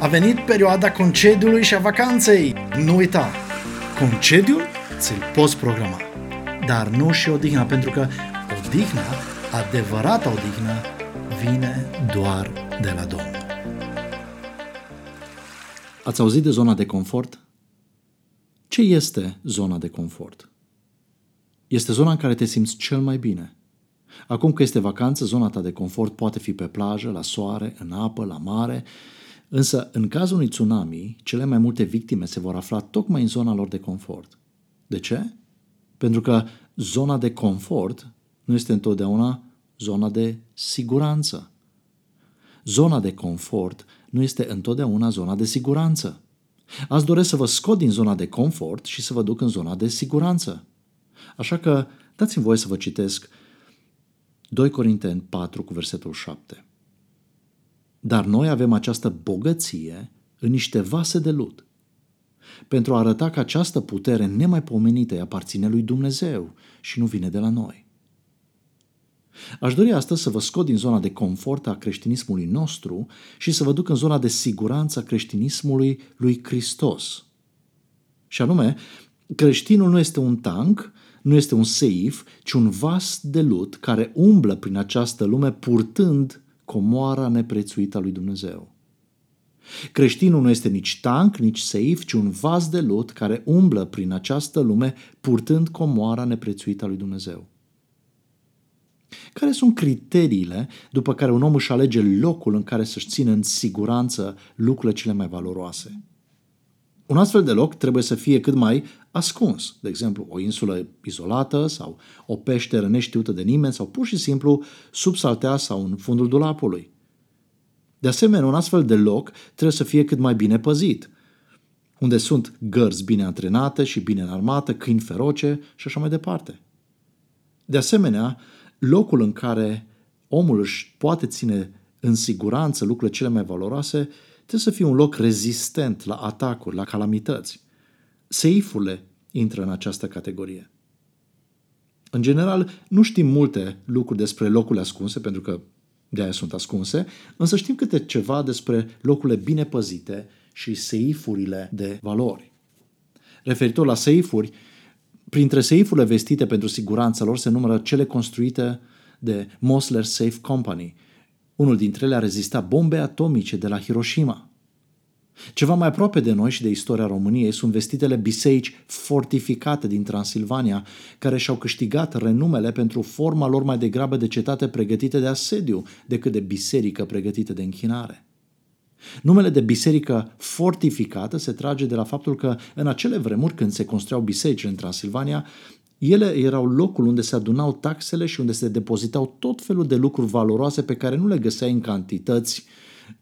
A venit perioada concediului și a vacanței. Nu uita, concediul ți-l poți programa, dar nu și odihna, pentru că odihna, adevărata odihnă, vine doar de la Domnul. Ați auzit de zona de confort? Ce este zona de confort? Este zona în care te simți cel mai bine. Acum că este vacanță, zona ta de confort poate fi pe plajă, la soare, în apă, la mare, însă în cazul unui tsunami, cele mai multe victime se vor afla tocmai în zona lor de confort. De ce? Pentru că zona de confort nu este întotdeauna zona de siguranță. Zona de confort nu este întotdeauna zona de siguranță. Azi doresc să vă scot din zona de confort și să vă duc în zona de siguranță. Așa că dați-mi voie să vă citesc 2 Corinteni 4 cu versetul 7. Dar noi avem această bogăție în niște vase de lut, pentru a arăta că această putere nemaipomenită îi aparține lui Dumnezeu și nu vine de la noi. Aș dori astăzi să vă scot din zona de confort a creștinismului nostru și să vă duc în zona de siguranță a creștinismului lui Hristos. Și anume, creștinul nu este un tank, nu este un seif, ci un vas de lut care umblă prin această lume purtând comoara neprețuită a lui Dumnezeu. Creștinul nu este nici tank, nici seif, ci un vas de lut care umblă prin această lume purtând comoara neprețuită a lui Dumnezeu. Care sunt criteriile după care un om își alege locul în care să-și țină în siguranță lucrurile cele mai valoroase? Un astfel de loc trebuie să fie cât mai ascuns, de exemplu o insulă izolată sau o peșteră neștiută de nimeni sau pur și simplu sub saltea sau în fundul dulapului. De asemenea, un astfel de loc trebuie să fie cât mai bine păzit, unde sunt gărzi bine antrenate și bine înarmate, câini feroce și așa mai departe. De asemenea, locul în care omul își poate ține în siguranță lucrurile cele mai valoroase trebuie să fie un loc rezistent la atacuri, la calamități. Seifurile intră în această categorie. În general, nu știm multe lucruri despre locurile ascunse, pentru că de aia sunt ascunse, însă știm câte ceva despre locurile bine păzite și seifurile de valori. Referitor la seifuri, printre seifurile vestite pentru siguranța lor se numără cele construite de Mosler Safe Company, unul dintre ele a rezistat bombe atomice de la Hiroshima. Ceva mai aproape de noi și de istoria României sunt vestitele biserici fortificate din Transilvania, care și-au câștigat renumele pentru forma lor mai degrabă de cetate pregătite de asediu decât de biserică pregătită de închinare. Numele de biserică fortificată se trage de la faptul că în acele vremuri când se construiau biserici în Transilvania, ele erau locul unde se adunau taxele și unde se depozitau tot felul de lucruri valoroase pe care nu le găseai în cantități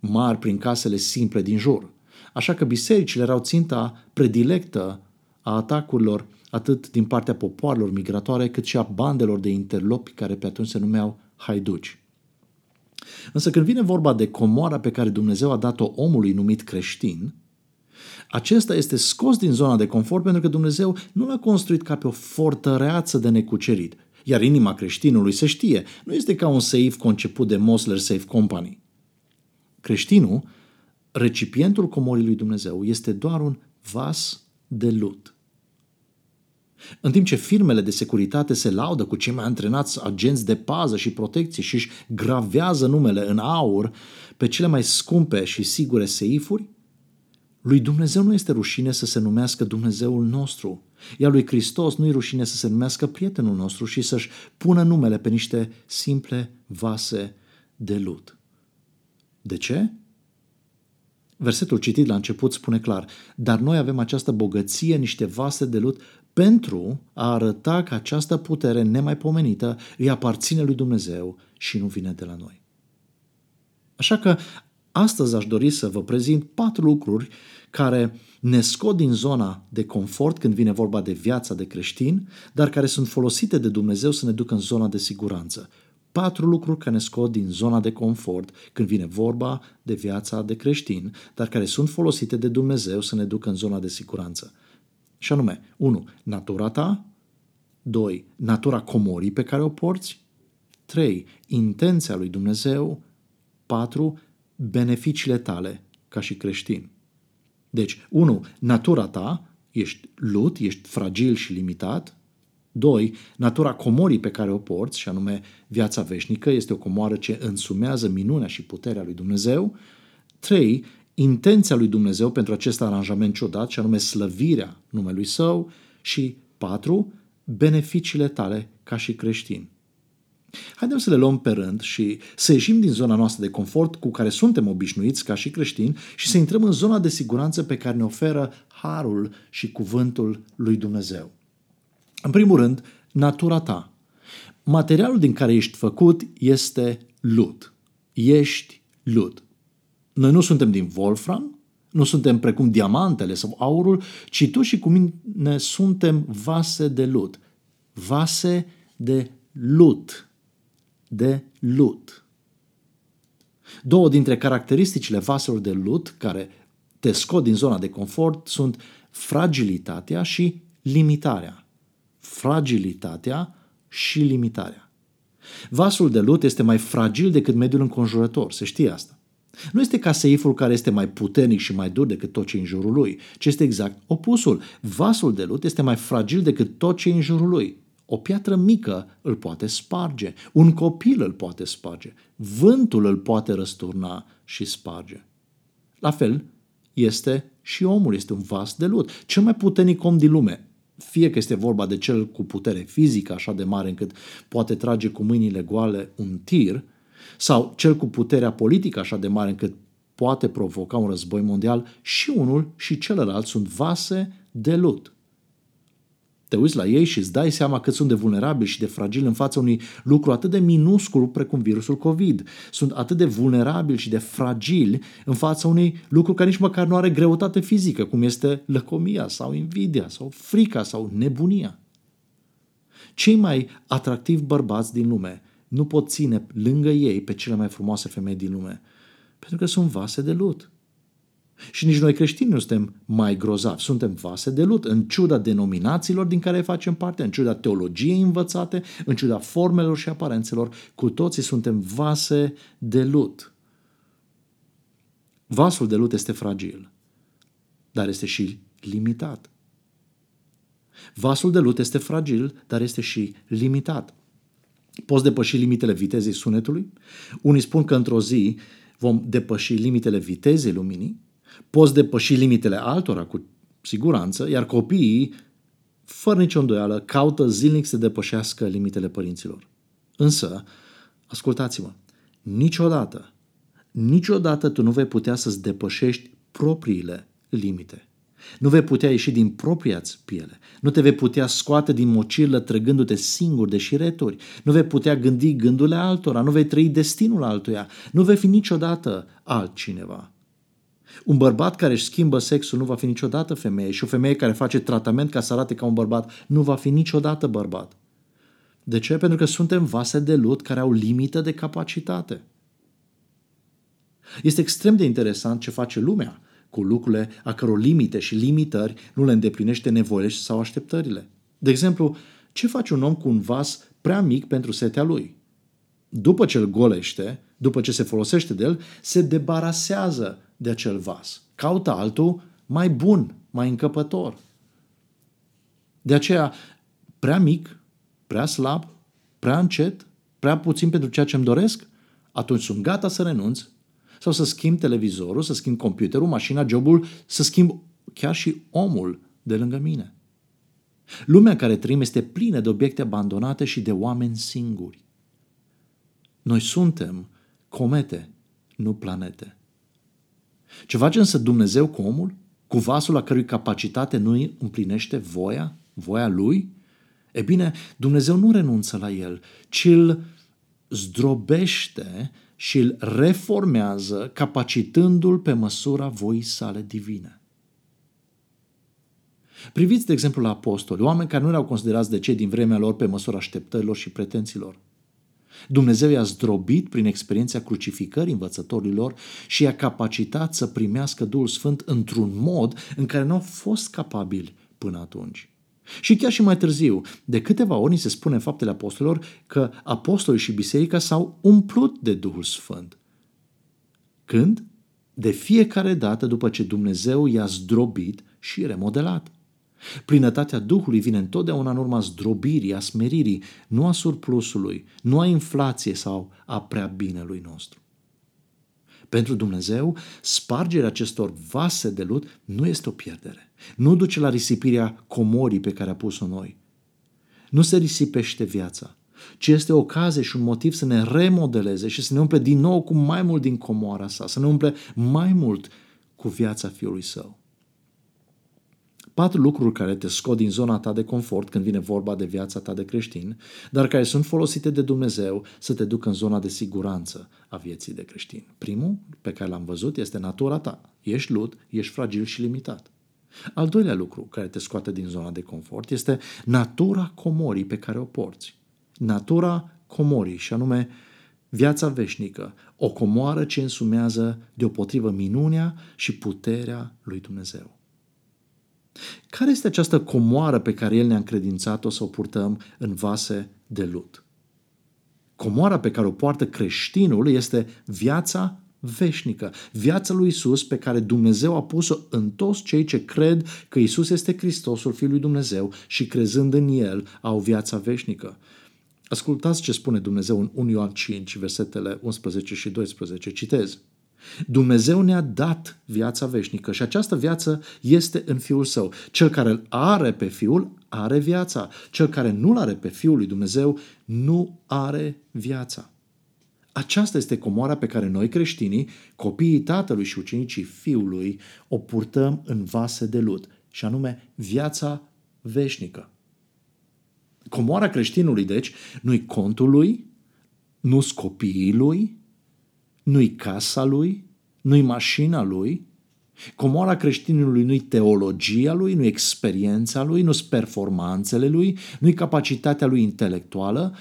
mari prin casele simple din jur. Așa că bisericile erau ținta predilectă a atacurilor atât din partea popoarelor migratoare cât și a bandelor de interlopi care pe atunci se numeau haiduci. Însă când vine vorba de comoara pe care Dumnezeu a dat-o omului numit creștin, acesta este scos din zona de confort pentru că Dumnezeu nu l-a construit ca pe o fortăreață de necucerit. Iar inima creștinului se știe, nu este ca un seif conceput de Mosler Safe Company. Creștinul, recipientul comorii lui Dumnezeu, este doar un vas de lut. În timp ce firmele de securitate se laudă cu cei mai antrenați agenți de pază și protecție și își gravează numele în aur pe cele mai scumpe și sigure seifuri, lui Dumnezeu nu este rușine să se numească Dumnezeul nostru, iar lui Hristos nu e rușine să se numească prietenul nostru și să-și pună numele pe niște simple vase de lut. De ce? Versetul citit la început spune clar, dar noi avem această bogăție, niște vase de lut, pentru a arăta că această putere nemaipomenită îi aparține lui Dumnezeu și nu vine de la noi. Așa că Astăzi aș dori să vă prezint patru lucruri care ne scot din zona de confort când vine vorba de viața de creștin, dar care sunt folosite de Dumnezeu să ne ducă în zona de siguranță. Patru lucruri care ne scot din zona de confort când vine vorba de viața de creștin, dar care sunt folosite de Dumnezeu să ne ducă în zona de siguranță. Și anume, 1. Natura ta 2. Natura comorii pe care o porți 3. Intenția lui Dumnezeu 4 beneficiile tale ca și creștin. Deci, unu, natura ta, ești lut, ești fragil și limitat. Doi, natura comorii pe care o porți, și anume viața veșnică, este o comoară ce însumează minunea și puterea lui Dumnezeu. Trei, intenția lui Dumnezeu pentru acest aranjament ciudat, și anume slăvirea numelui său. Și patru, beneficiile tale ca și creștin. Haideți să le luăm pe rând și să ieșim din zona noastră de confort cu care suntem obișnuiți ca și creștini și să intrăm în zona de siguranță pe care ne oferă harul și cuvântul lui Dumnezeu. În primul rând, natura ta. Materialul din care ești făcut este lut. Ești lut. Noi nu suntem din Wolfram, nu suntem precum diamantele sau aurul, ci tu și cu mine suntem vase de lut. Vase de lut de lut. Două dintre caracteristicile vaselor de lut care te scot din zona de confort sunt fragilitatea și limitarea. Fragilitatea și limitarea. Vasul de lut este mai fragil decât mediul înconjurător, se știe asta. Nu este ca seiful care este mai puternic și mai dur decât tot ce în jurul lui, ci este exact opusul. Vasul de lut este mai fragil decât tot ce în jurul lui. O piatră mică îl poate sparge, un copil îl poate sparge, vântul îl poate răsturna și sparge. La fel este și omul, este un vas de lut. Cel mai puternic om din lume, fie că este vorba de cel cu putere fizică așa de mare încât poate trage cu mâinile goale un tir, sau cel cu puterea politică așa de mare încât poate provoca un război mondial, și unul și celălalt sunt vase de lut te uiți la ei și îți dai seama cât sunt de vulnerabili și de fragili în fața unui lucru atât de minuscul precum virusul COVID. Sunt atât de vulnerabili și de fragili în fața unui lucru care nici măcar nu are greutate fizică, cum este lăcomia sau invidia sau frica sau nebunia. Cei mai atractivi bărbați din lume nu pot ține lângă ei pe cele mai frumoase femei din lume, pentru că sunt vase de lut. Și nici noi creștini nu suntem mai grozavi, suntem vase de lut, în ciuda denominațiilor din care facem parte, în ciuda teologiei învățate, în ciuda formelor și aparențelor, cu toții suntem vase de lut. Vasul de lut este fragil, dar este și limitat. Vasul de lut este fragil, dar este și limitat. Poți depăși limitele vitezei sunetului? Unii spun că într-o zi vom depăși limitele vitezei luminii, Poți depăși limitele altora cu siguranță, iar copiii, fără nicio îndoială, caută zilnic să depășească limitele părinților. Însă, ascultați-mă, niciodată, niciodată tu nu vei putea să-ți depășești propriile limite. Nu vei putea ieși din propria-ți piele. Nu te vei putea scoate din mocirlă trăgându-te singur de șireturi. Nu vei putea gândi gândurile altora. Nu vei trăi destinul altuia. Nu vei fi niciodată altcineva. Un bărbat care își schimbă sexul nu va fi niciodată femeie și o femeie care face tratament ca să arate ca un bărbat nu va fi niciodată bărbat. De ce? Pentru că suntem vase de lut care au limită de capacitate. Este extrem de interesant ce face lumea cu lucrurile a căror limite și limitări nu le îndeplinește nevoile sau așteptările. De exemplu, ce face un om cu un vas prea mic pentru setea lui? După ce îl golește, după ce se folosește de el, se debarasează de acel vas. Caută altul mai bun, mai încăpător. De aceea, prea mic, prea slab, prea încet, prea puțin pentru ceea ce îmi doresc, atunci sunt gata să renunț sau să schimb televizorul, să schimb computerul, mașina, jobul, să schimb chiar și omul de lângă mine. Lumea în care trăim este plină de obiecte abandonate și de oameni singuri. Noi suntem comete, nu planete. Ce face însă Dumnezeu cu omul? Cu vasul la cărui capacitate nu împlinește voia, voia lui? E bine, Dumnezeu nu renunță la el, ci îl zdrobește și îl reformează, capacitându-l pe măsura voii sale divine. Priviți, de exemplu, la apostoli, oameni care nu erau considerați de cei din vremea lor pe măsura așteptărilor și pretențiilor. Dumnezeu i-a zdrobit prin experiența crucificării învățătorilor și i-a capacitat să primească Duhul Sfânt într-un mod în care nu au fost capabili până atunci. Și chiar și mai târziu, de câteva ori se spune în faptele apostolilor că apostolii și biserica s-au umplut de Duhul Sfânt. Când? De fiecare dată după ce Dumnezeu i-a zdrobit și remodelat. Plinătatea Duhului vine întotdeauna în urma zdrobirii, a smeririi, nu a surplusului, nu a inflației sau a prea binelui nostru. Pentru Dumnezeu, spargerea acestor vase de lut nu este o pierdere. Nu duce la risipirea comorii pe care a pus-o noi. Nu se risipește viața, ci este o ocazie și un motiv să ne remodeleze și să ne umple din nou cu mai mult din comoara sa, să ne umple mai mult cu viața Fiului Său. Patru lucruri care te scot din zona ta de confort când vine vorba de viața ta de creștin, dar care sunt folosite de Dumnezeu să te ducă în zona de siguranță a vieții de creștin. Primul, pe care l-am văzut, este natura ta. Ești lut, ești fragil și limitat. Al doilea lucru care te scoate din zona de confort este natura comorii pe care o porți. Natura comorii, și anume viața veșnică, o comoară ce însumează deopotrivă minunea și puterea lui Dumnezeu. Care este această comoară pe care El ne-a încredințat-o să o purtăm în vase de lut? Comoara pe care o poartă creștinul este viața veșnică, viața lui Isus pe care Dumnezeu a pus-o în toți cei ce cred că Isus este Hristosul Fiul lui Dumnezeu și crezând în El au viața veșnică. Ascultați ce spune Dumnezeu în 1 Ioan 5, versetele 11 și 12. Citez. Dumnezeu ne-a dat viața veșnică și această viață este în Fiul Său. Cel care îl are pe Fiul are viața. Cel care nu-l are pe Fiul lui Dumnezeu nu are viața. Aceasta este comoara pe care noi creștinii, copiii tatălui și ucenicii fiului, o purtăm în vase de lut, și anume viața veșnică. Comoara creștinului, deci, nu-i contul lui, nu-s copiii lui, nu-i casa lui, nu-i mașina lui, Comoara creștinului nu-i teologia lui, nu-i experiența lui, nu-s performanțele lui, nu-i capacitatea lui intelectuală,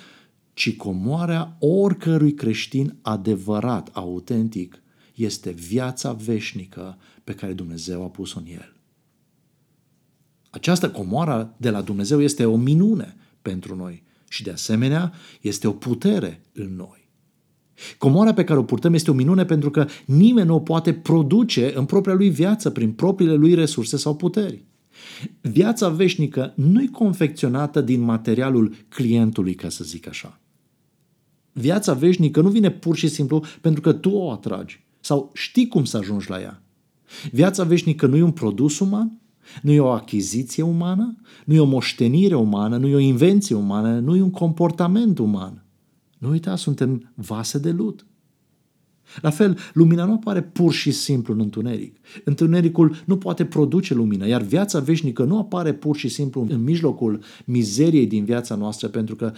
ci comoarea oricărui creștin adevărat, autentic, este viața veșnică pe care Dumnezeu a pus-o în el. Această comoară de la Dumnezeu este o minune pentru noi și de asemenea este o putere în noi. Comoara pe care o purtăm este o minune pentru că nimeni nu o poate produce în propria lui viață, prin propriile lui resurse sau puteri. Viața veșnică nu e confecționată din materialul clientului, ca să zic așa. Viața veșnică nu vine pur și simplu pentru că tu o atragi sau știi cum să ajungi la ea. Viața veșnică nu e un produs uman, nu e o achiziție umană, nu e o moștenire umană, nu e o invenție umană, nu e un comportament uman. Nu uita, suntem vase de lut. La fel, lumina nu apare pur și simplu în întuneric. Întunericul nu poate produce lumină, iar viața veșnică nu apare pur și simplu în mijlocul mizeriei din viața noastră, pentru că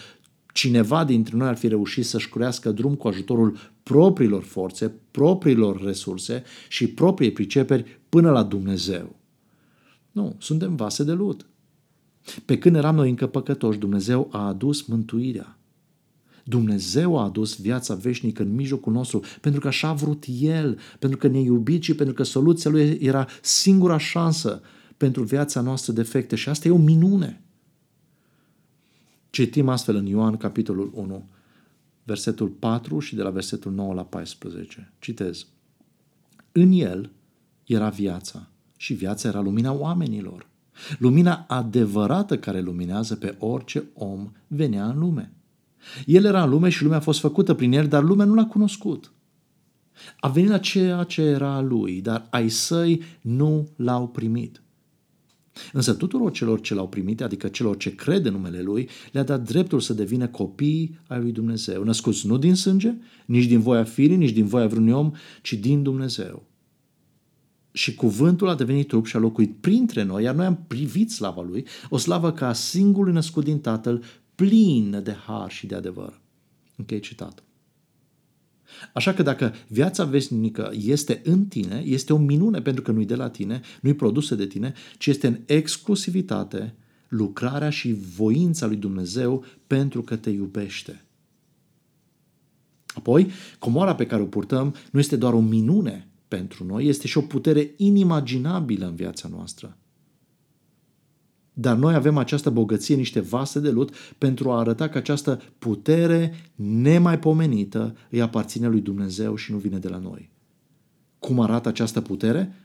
cineva dintre noi ar fi reușit să-și curească drum cu ajutorul propriilor forțe, propriilor resurse și propriei priceperi până la Dumnezeu. Nu, suntem vase de lut. Pe când eram noi încă păcătoși, Dumnezeu a adus mântuirea. Dumnezeu a adus viața veșnică în mijlocul nostru pentru că așa a vrut El, pentru că ne-a iubit și pentru că soluția Lui era singura șansă pentru viața noastră defecte și asta e o minune. Citim astfel în Ioan, capitolul 1, versetul 4 și de la versetul 9 la 14. Citez. În El era viața și viața era lumina oamenilor. Lumina adevărată care luminează pe orice om venea în lume. El era în lume și lumea a fost făcută prin el, dar lumea nu l-a cunoscut. A venit la ceea ce era a lui, dar ai săi nu l-au primit. Însă tuturor celor ce l-au primit, adică celor ce cred în numele Lui, le-a dat dreptul să devină copii ai lui Dumnezeu, născuți nu din sânge, nici din voia firii, nici din voia vreunui om, ci din Dumnezeu. Și cuvântul a devenit trup și a locuit printre noi, iar noi am privit slava Lui, o slavă ca singurul născut din Tatăl, plină de har și de adevăr. Închei citatul. Așa că dacă viața vesnică este în tine, este o minune pentru că nu-i de la tine, nu-i produsă de tine, ci este în exclusivitate lucrarea și voința lui Dumnezeu pentru că te iubește. Apoi, comoara pe care o purtăm nu este doar o minune pentru noi, este și o putere inimaginabilă în viața noastră. Dar noi avem această bogăție, niște vase de lut, pentru a arăta că această putere nemaipomenită îi aparține lui Dumnezeu și nu vine de la noi. Cum arată această putere?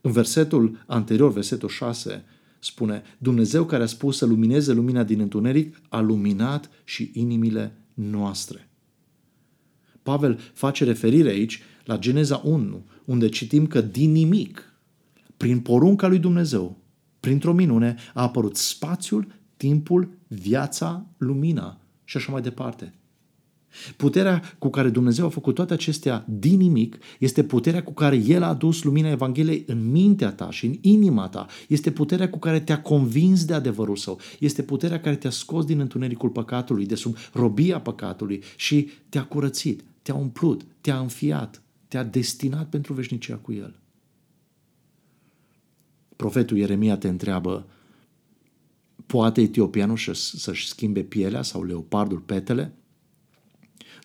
În versetul anterior, versetul 6, spune Dumnezeu care a spus să lumineze lumina din întuneric a luminat și inimile noastre. Pavel face referire aici la Geneza 1, unde citim că din nimic, prin porunca lui Dumnezeu, printr-o minune, a apărut spațiul, timpul, viața, lumina și așa mai departe. Puterea cu care Dumnezeu a făcut toate acestea din nimic este puterea cu care El a adus lumina Evangheliei în mintea ta și în inima ta. Este puterea cu care te-a convins de adevărul său. Este puterea care te-a scos din întunericul păcatului, de sub robia păcatului și te-a curățit, te-a umplut, te-a înfiat, te-a destinat pentru veșnicia cu El. Profetul Ieremia te întreabă, poate etiopianul să-și schimbe pielea sau leopardul petele?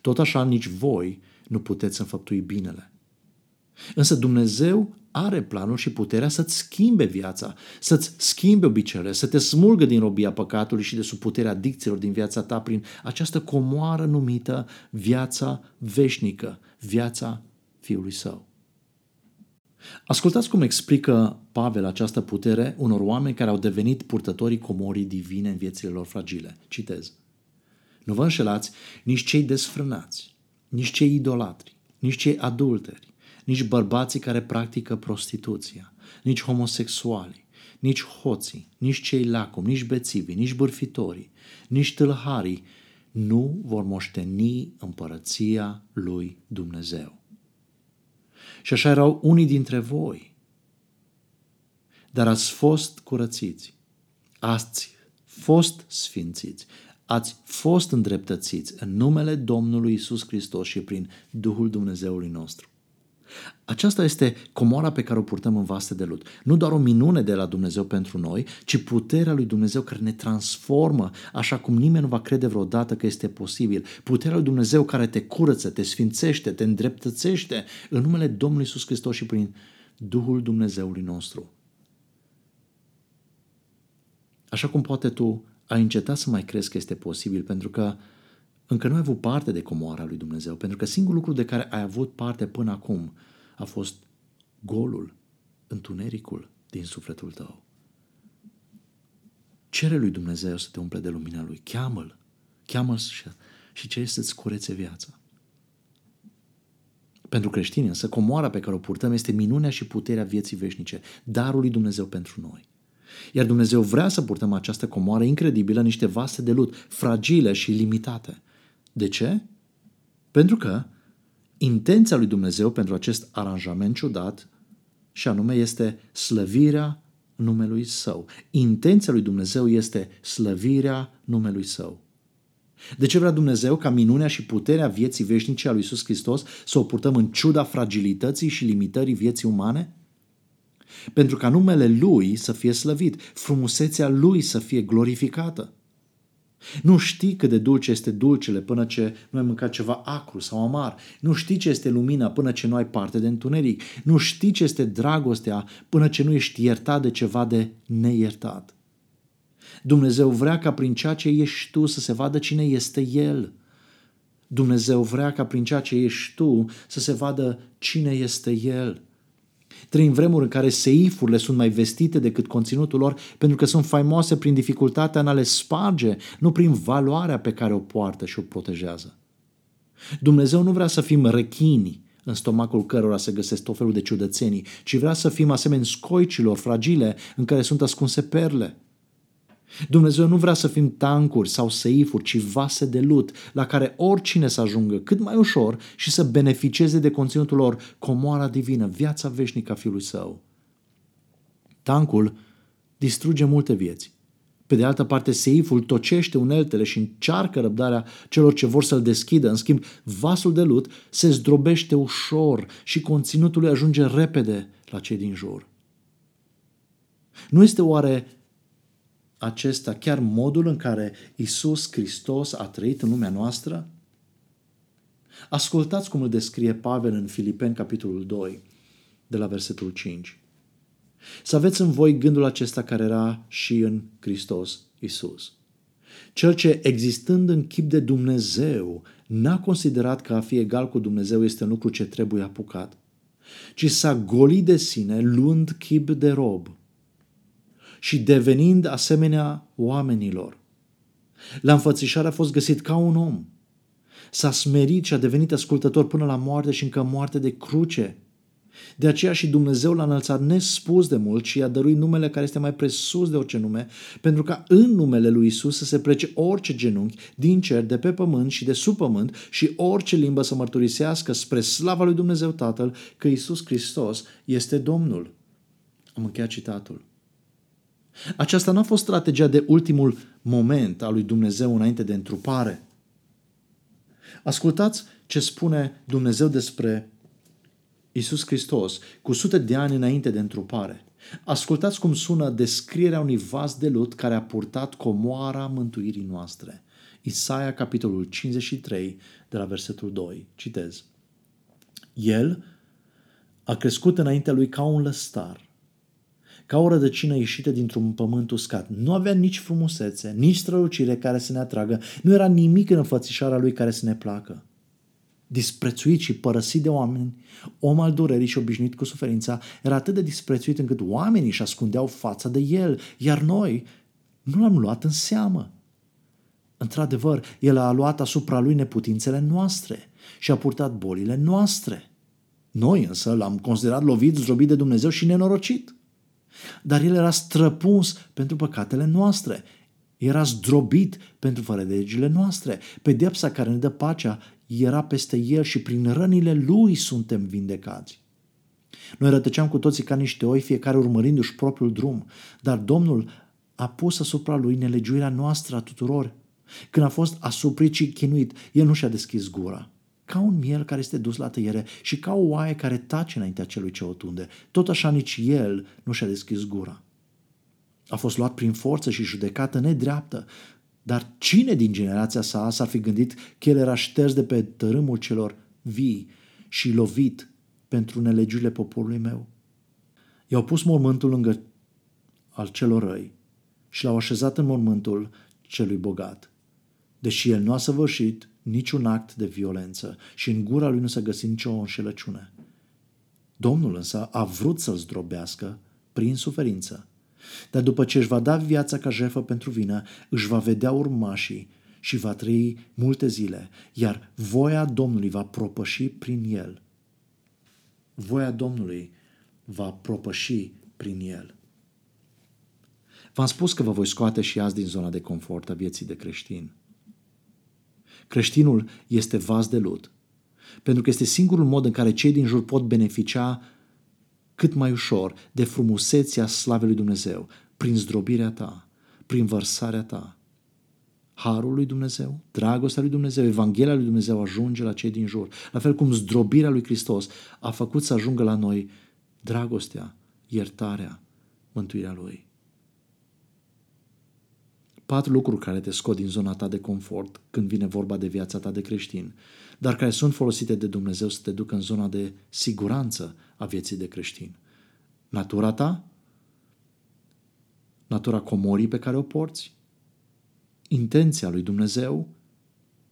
Tot așa nici voi nu puteți înfăptui binele. Însă Dumnezeu are planul și puterea să-ți schimbe viața, să-ți schimbe obiceiurile, să te smulgă din robia păcatului și de sub puterea adicțiilor din viața ta prin această comoară numită viața veșnică, viața Fiului Său. Ascultați cum explică Pavel această putere unor oameni care au devenit purtătorii comorii divine în viețile lor fragile. Citez. Nu vă înșelați nici cei desfrânați, nici cei idolatri, nici cei adulteri, nici bărbații care practică prostituția, nici homosexuali, nici hoții, nici cei lacom, nici bețivii, nici bârfitorii, nici tâlharii nu vor moșteni împărăția lui Dumnezeu. Și așa erau unii dintre voi. Dar ați fost curățiți, ați fost sfințiți, ați fost îndreptățiți în numele Domnului Isus Hristos și prin Duhul Dumnezeului nostru. Aceasta este comoara pe care o purtăm în vaste de lut. Nu doar o minune de la Dumnezeu pentru noi, ci puterea lui Dumnezeu care ne transformă așa cum nimeni nu va crede vreodată că este posibil. Puterea lui Dumnezeu care te curăță, te sfințește, te îndreptățește în numele Domnului Isus Hristos și prin Duhul Dumnezeului nostru. Așa cum poate tu ai încetat să mai crezi că este posibil pentru că încă nu ai avut parte de comoara lui Dumnezeu, pentru că singurul lucru de care ai avut parte până acum a fost golul, întunericul din sufletul tău. Cere lui Dumnezeu să te umple de lumina lui. Cheamă-l. Cheamă-l și, și cere să-ți curețe viața. Pentru creștini însă, comoara pe care o purtăm este minunea și puterea vieții veșnice, darul lui Dumnezeu pentru noi. Iar Dumnezeu vrea să purtăm această comoară incredibilă în niște vase de lut, fragile și limitate. De ce? Pentru că intenția lui Dumnezeu pentru acest aranjament ciudat și anume este slăvirea numelui Său. Intenția lui Dumnezeu este slăvirea numelui Său. De ce vrea Dumnezeu ca minunea și puterea vieții veșnice a lui Iisus Hristos să o purtăm în ciuda fragilității și limitării vieții umane? Pentru ca numele Lui să fie slăvit, frumusețea Lui să fie glorificată. Nu știi cât de dulce este dulcele până ce nu ai mâncat ceva acru sau amar. Nu știi ce este lumina până ce nu ai parte de întuneric. Nu știi ce este dragostea până ce nu ești iertat de ceva de neiertat. Dumnezeu vrea ca prin ceea ce ești tu să se vadă cine este El. Dumnezeu vrea ca prin ceea ce ești tu să se vadă cine este El. Trăim vremuri în care seifurile sunt mai vestite decât conținutul lor pentru că sunt faimoase prin dificultatea în a le sparge, nu prin valoarea pe care o poartă și o protejează. Dumnezeu nu vrea să fim rechini în stomacul cărora se găsesc tot felul de ciudățenii, ci vrea să fim asemeni scoicilor fragile în care sunt ascunse perle. Dumnezeu nu vrea să fim tancuri sau seifuri, ci vase de lut, la care oricine să ajungă cât mai ușor și să beneficieze de conținutul lor, comoara divină, viața veșnică a Fiului Său. Tancul distruge multe vieți. Pe de altă parte, seiful tocește uneltele și încearcă răbdarea celor ce vor să-l deschidă. În schimb, vasul de lut se zdrobește ușor și conținutul lui ajunge repede la cei din jur. Nu este oare acesta chiar modul în care Isus Hristos a trăit în lumea noastră? Ascultați cum îl descrie Pavel în Filipeni, capitolul 2, de la versetul 5. Să aveți în voi gândul acesta care era și în Hristos Isus. Cel ce, existând în chip de Dumnezeu, n-a considerat că a fi egal cu Dumnezeu este un lucru ce trebuie apucat, ci s-a golit de sine, luând chip de rob și devenind asemenea oamenilor. La înfățișare a fost găsit ca un om. S-a smerit și a devenit ascultător până la moarte și încă moarte de cruce. De aceea și Dumnezeu l-a înălțat nespus de mult și i-a dăruit numele care este mai presus de orice nume, pentru ca în numele lui Isus să se plece orice genunchi din cer, de pe pământ și de sub pământ și orice limbă să mărturisească spre slava lui Dumnezeu Tatăl că Isus Hristos este Domnul. Am încheiat citatul. Aceasta nu a fost strategia de ultimul moment al lui Dumnezeu înainte de întrupare. Ascultați ce spune Dumnezeu despre Isus Hristos cu sute de ani înainte de întrupare. Ascultați cum sună descrierea unui vas de lut care a purtat comoara mântuirii noastre. Isaia, capitolul 53, de la versetul 2. Citez. El a crescut înaintea lui ca un lăstar, ca o rădăcină ieșită dintr-un pământ uscat. Nu avea nici frumusețe, nici strălucire care să ne atragă, nu era nimic în înfățișarea lui care să ne placă. Disprețuit și părăsit de oameni, om al durerii și obișnuit cu suferința, era atât de disprețuit încât oamenii își ascundeau fața de el, iar noi nu l-am luat în seamă. Într-adevăr, el a luat asupra lui neputințele noastre și a purtat bolile noastre. Noi însă l-am considerat lovit, zdrobit de Dumnezeu și nenorocit. Dar el era străpuns pentru păcatele noastre. Era zdrobit pentru fără de legile noastre. Pedepsa care ne dă pacea era peste el și prin rănile lui suntem vindecați. Noi rătăceam cu toții ca niște oi, fiecare urmărindu-și propriul drum, dar Domnul a pus asupra lui nelegiuirea noastră a tuturor. Când a fost asuprit și chinuit, el nu și-a deschis gura ca un miel care este dus la tăiere și ca o oaie care tace înaintea celui ce o tunde. Tot așa nici el nu și-a deschis gura. A fost luat prin forță și judecată nedreaptă, dar cine din generația sa s-ar fi gândit că el era șters de pe tărâmul celor vii și lovit pentru nelegiurile poporului meu? I-au pus mormântul lângă al celor răi și l-au așezat în mormântul celui bogat. Deși el nu a săvârșit niciun act de violență și în gura lui nu s-a găsit nicio înșelăciune. Domnul însă a vrut să-l zdrobească prin suferință. Dar după ce își va da viața ca jefă pentru vină, își va vedea urmașii și va trăi multe zile, iar voia Domnului va propăși prin el. Voia Domnului va propăși prin el. V-am spus că vă voi scoate și azi din zona de confort a vieții de creștin. Creștinul este vas de lut, pentru că este singurul mod în care cei din jur pot beneficia cât mai ușor de frumusețea slavei lui Dumnezeu, prin zdrobirea ta, prin vărsarea ta. Harul lui Dumnezeu, dragostea lui Dumnezeu, Evanghelia lui Dumnezeu ajunge la cei din jur. La fel cum zdrobirea lui Hristos a făcut să ajungă la noi dragostea, iertarea, mântuirea lui patru lucruri care te scot din zona ta de confort când vine vorba de viața ta de creștin, dar care sunt folosite de Dumnezeu să te ducă în zona de siguranță a vieții de creștin. Natura ta, natura comorii pe care o porți, intenția lui Dumnezeu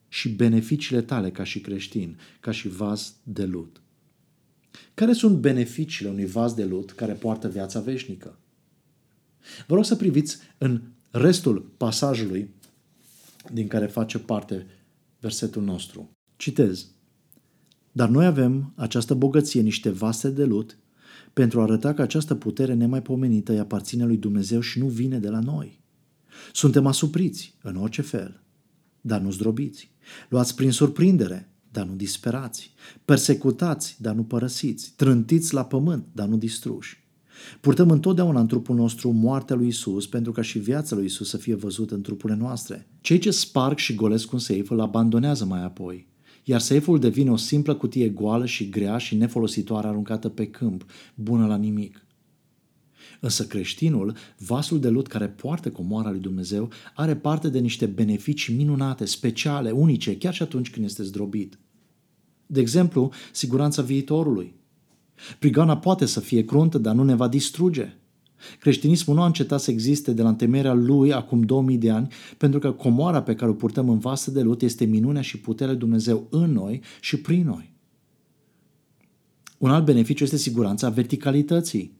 și beneficiile tale ca și creștin, ca și vas de lut. Care sunt beneficiile unui vas de lut care poartă viața veșnică? Vă rog să priviți în restul pasajului din care face parte versetul nostru. Citez. Dar noi avem această bogăție, niște vase de lut, pentru a arăta că această putere nemaipomenită îi aparține lui Dumnezeu și nu vine de la noi. Suntem asupriți în orice fel, dar nu zdrobiți. Luați prin surprindere, dar nu disperați. Persecutați, dar nu părăsiți. Trântiți la pământ, dar nu distruși. Purtăm întotdeauna în trupul nostru moartea lui Isus pentru ca și viața lui Isus să fie văzută în trupurile noastre. Cei ce sparg și golesc un seif îl abandonează mai apoi, iar seiful devine o simplă cutie goală și grea și nefolositoare aruncată pe câmp, bună la nimic. Însă creștinul, vasul de lut care poartă comoara lui Dumnezeu, are parte de niște beneficii minunate, speciale, unice, chiar și atunci când este zdrobit. De exemplu, siguranța viitorului. Prigoana poate să fie cruntă, dar nu ne va distruge. Creștinismul nu a încetat să existe de la întemeierea lui acum 2000 de ani, pentru că comoara pe care o purtăm în vasă de lut este minunea și puterea lui Dumnezeu în noi și prin noi. Un alt beneficiu este siguranța verticalității.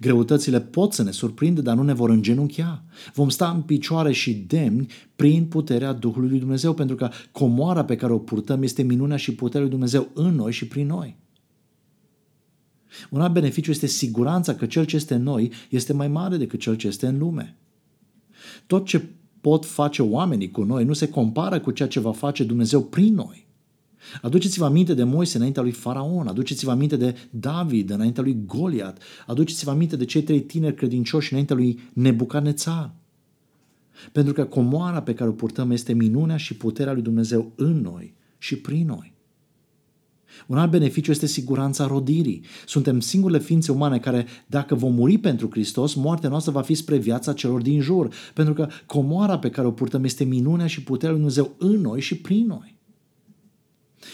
Greutățile pot să ne surprindă, dar nu ne vor îngenunchea. Vom sta în picioare și demni prin puterea Duhului lui Dumnezeu, pentru că comoara pe care o purtăm este minunea și puterea lui Dumnezeu în noi și prin noi. Un alt beneficiu este siguranța că cel ce este în noi este mai mare decât cel ce este în lume. Tot ce pot face oamenii cu noi nu se compară cu ceea ce va face Dumnezeu prin noi. Aduceți-vă aminte de Moise înaintea lui Faraon, aduceți-vă aminte de David înaintea lui Goliat, aduceți-vă aminte de cei trei tineri credincioși înaintea lui Nebucanețar. Pentru că comoara pe care o purtăm este minunea și puterea lui Dumnezeu în noi și prin noi. Un alt beneficiu este siguranța rodirii. Suntem singurele ființe umane care, dacă vom muri pentru Hristos, moartea noastră va fi spre viața celor din jur, pentru că comoara pe care o purtăm este minunea și puterea lui Dumnezeu în noi și prin noi.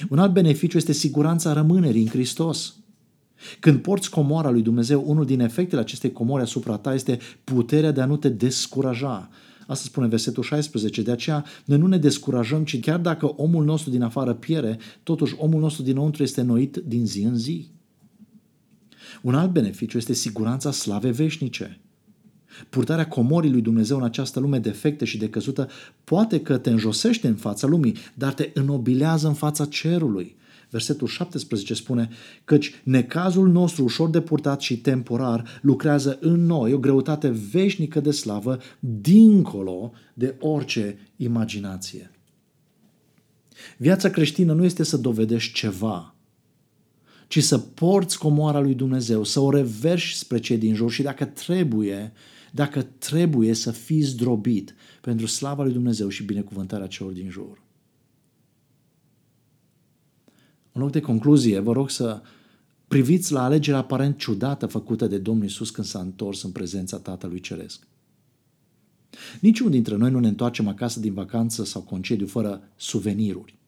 Un alt beneficiu este siguranța rămânerii în Hristos. Când porți comoara lui Dumnezeu, unul din efectele acestei comori asupra ta este puterea de a nu te descuraja. Asta spune versetul 16. De aceea noi nu ne descurajăm, ci chiar dacă omul nostru din afară piere, totuși omul nostru dinăuntru este noit din zi în zi. Un alt beneficiu este siguranța slave veșnice. Purtarea comorii lui Dumnezeu în această lume defectă și decăzută poate că te înjosește în fața lumii, dar te înobilează în fața cerului. Versetul 17 spune căci necazul nostru ușor de purtat și temporar lucrează în noi o greutate veșnică de slavă dincolo de orice imaginație. Viața creștină nu este să dovedești ceva, ci să porți comoara lui Dumnezeu, să o reverși spre cei din jur și dacă trebuie, dacă trebuie să fii zdrobit pentru slava lui Dumnezeu și binecuvântarea celor din jur. În loc de concluzie, vă rog să priviți la alegerea aparent ciudată făcută de Domnul Isus când s-a întors în prezența Tatălui Ceresc. Niciunul dintre noi nu ne întoarcem acasă din vacanță sau concediu fără suveniruri.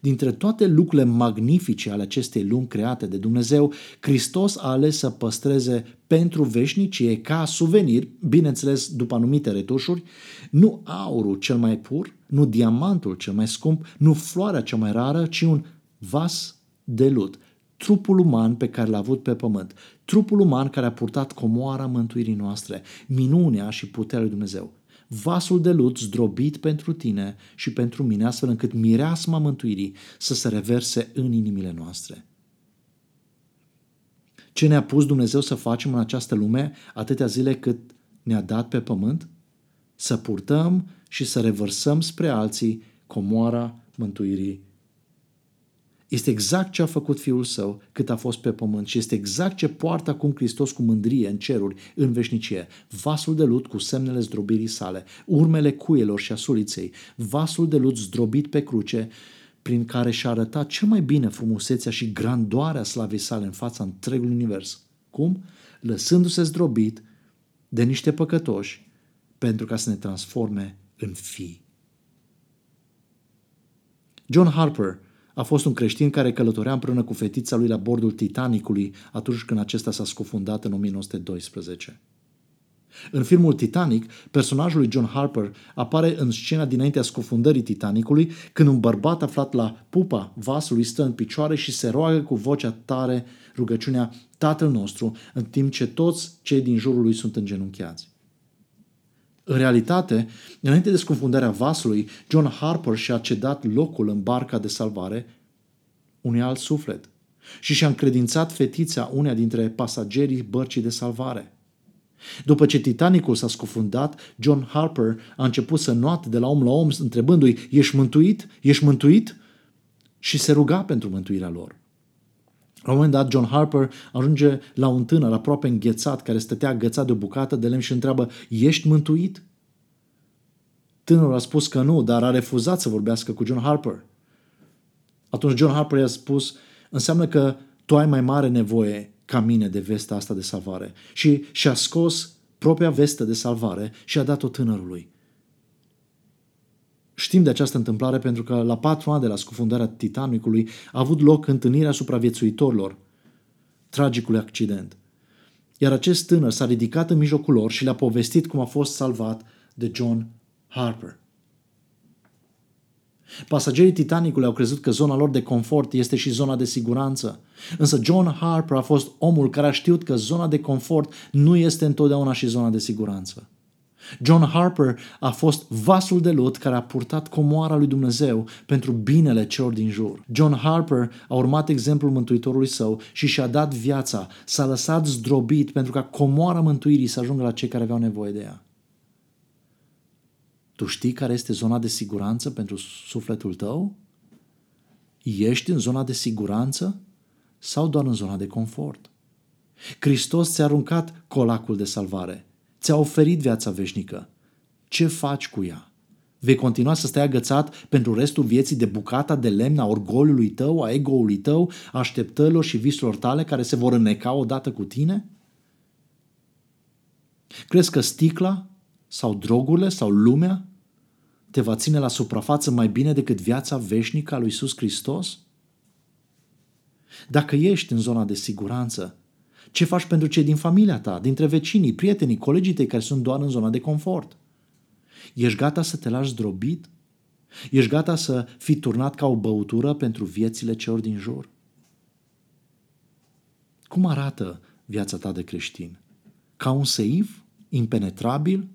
Dintre toate lucrurile magnifice ale acestei lumi create de Dumnezeu, Hristos a ales să păstreze pentru veșnicie ca suvenir, bineînțeles după anumite retușuri, nu aurul cel mai pur, nu diamantul cel mai scump, nu floarea cea mai rară, ci un vas de lut, trupul uman pe care l-a avut pe pământ, trupul uman care a purtat comoara mântuirii noastre, minunea și puterea lui Dumnezeu vasul de lut zdrobit pentru tine și pentru mine, astfel încât mireasma mântuirii să se reverse în inimile noastre. Ce ne-a pus Dumnezeu să facem în această lume atâtea zile cât ne-a dat pe pământ? Să purtăm și să revărsăm spre alții comoara mântuirii este exact ce a făcut Fiul Său cât a fost pe pământ și este exact ce poartă acum Hristos cu mândrie în ceruri, în veșnicie. Vasul de lut cu semnele zdrobirii sale, urmele cuielor și a suliței, vasul de lut zdrobit pe cruce, prin care și-a arătat cel mai bine frumusețea și grandoarea slavei sale în fața întregului univers. Cum? Lăsându-se zdrobit de niște păcătoși pentru ca să ne transforme în fii. John Harper a fost un creștin care călătorea împreună cu fetița lui la bordul Titanicului atunci când acesta s-a scufundat în 1912. În filmul Titanic, personajul lui John Harper apare în scena dinaintea scufundării Titanicului, când un bărbat aflat la pupa vasului stă în picioare și se roagă cu vocea tare rugăciunea Tatăl nostru, în timp ce toți cei din jurul lui sunt îngenunchiați. În realitate, înainte de scufundarea vasului, John Harper și-a cedat locul în barca de salvare unui alt suflet și și-a încredințat fetița uneia dintre pasagerii bărcii de salvare. După ce Titanicul s-a scufundat, John Harper a început să noate de la om la om întrebându-i, ești mântuit? Ești mântuit? Și se ruga pentru mântuirea lor. La un moment dat, John Harper ajunge la un tânăr aproape înghețat, care stătea agățat de o bucată de lemn și întreabă, ești mântuit? Tânărul a spus că nu, dar a refuzat să vorbească cu John Harper. Atunci John Harper i-a spus, înseamnă că tu ai mai mare nevoie ca mine de vestea asta de salvare. Și și-a scos propria veste de salvare și a dat-o tânărului. Știm de această întâmplare pentru că la patru ani de la scufundarea Titanicului a avut loc întâlnirea supraviețuitorilor tragicului accident. Iar acest tânăr s-a ridicat în mijlocul lor și le-a povestit cum a fost salvat de John Harper. Pasagerii Titanicului au crezut că zona lor de confort este și zona de siguranță. Însă John Harper a fost omul care a știut că zona de confort nu este întotdeauna și zona de siguranță. John Harper a fost vasul de lut care a purtat comoara lui Dumnezeu pentru binele celor din jur. John Harper a urmat exemplul Mântuitorului său și și-a dat viața, s-a lăsat zdrobit pentru ca comoara mântuirii să ajungă la cei care aveau nevoie de ea. Tu știi care este zona de siguranță pentru sufletul tău? Ești în zona de siguranță sau doar în zona de confort? Hristos ți-a aruncat colacul de salvare, ți-a oferit viața veșnică. Ce faci cu ea? Vei continua să stai agățat pentru restul vieții de bucata de lemn a orgoliului tău, a ego-ului tău, a așteptărilor și visurilor tale care se vor înneca odată cu tine? Crezi că sticla sau drogurile sau lumea te va ține la suprafață mai bine decât viața veșnică a lui Iisus Hristos? Dacă ești în zona de siguranță, ce faci pentru cei din familia ta, dintre vecinii, prietenii, colegii tăi care sunt doar în zona de confort? Ești gata să te lași zdrobit? Ești gata să fii turnat ca o băutură pentru viețile celor din jur? Cum arată viața ta de creștin? Ca un seif impenetrabil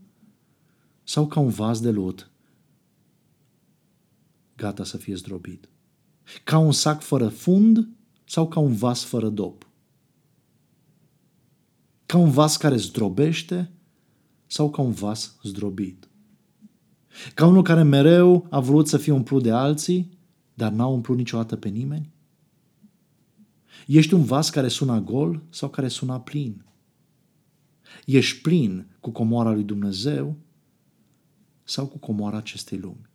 sau ca un vas de lut gata să fie zdrobit? Ca un sac fără fund sau ca un vas fără dop? Ca un vas care zdrobește sau ca un vas zdrobit? Ca unul care mereu a vrut să fie umplut de alții, dar n-a umplut niciodată pe nimeni? Ești un vas care sună gol sau care sună plin? Ești plin cu comoara lui Dumnezeu sau cu comoara acestei lumi?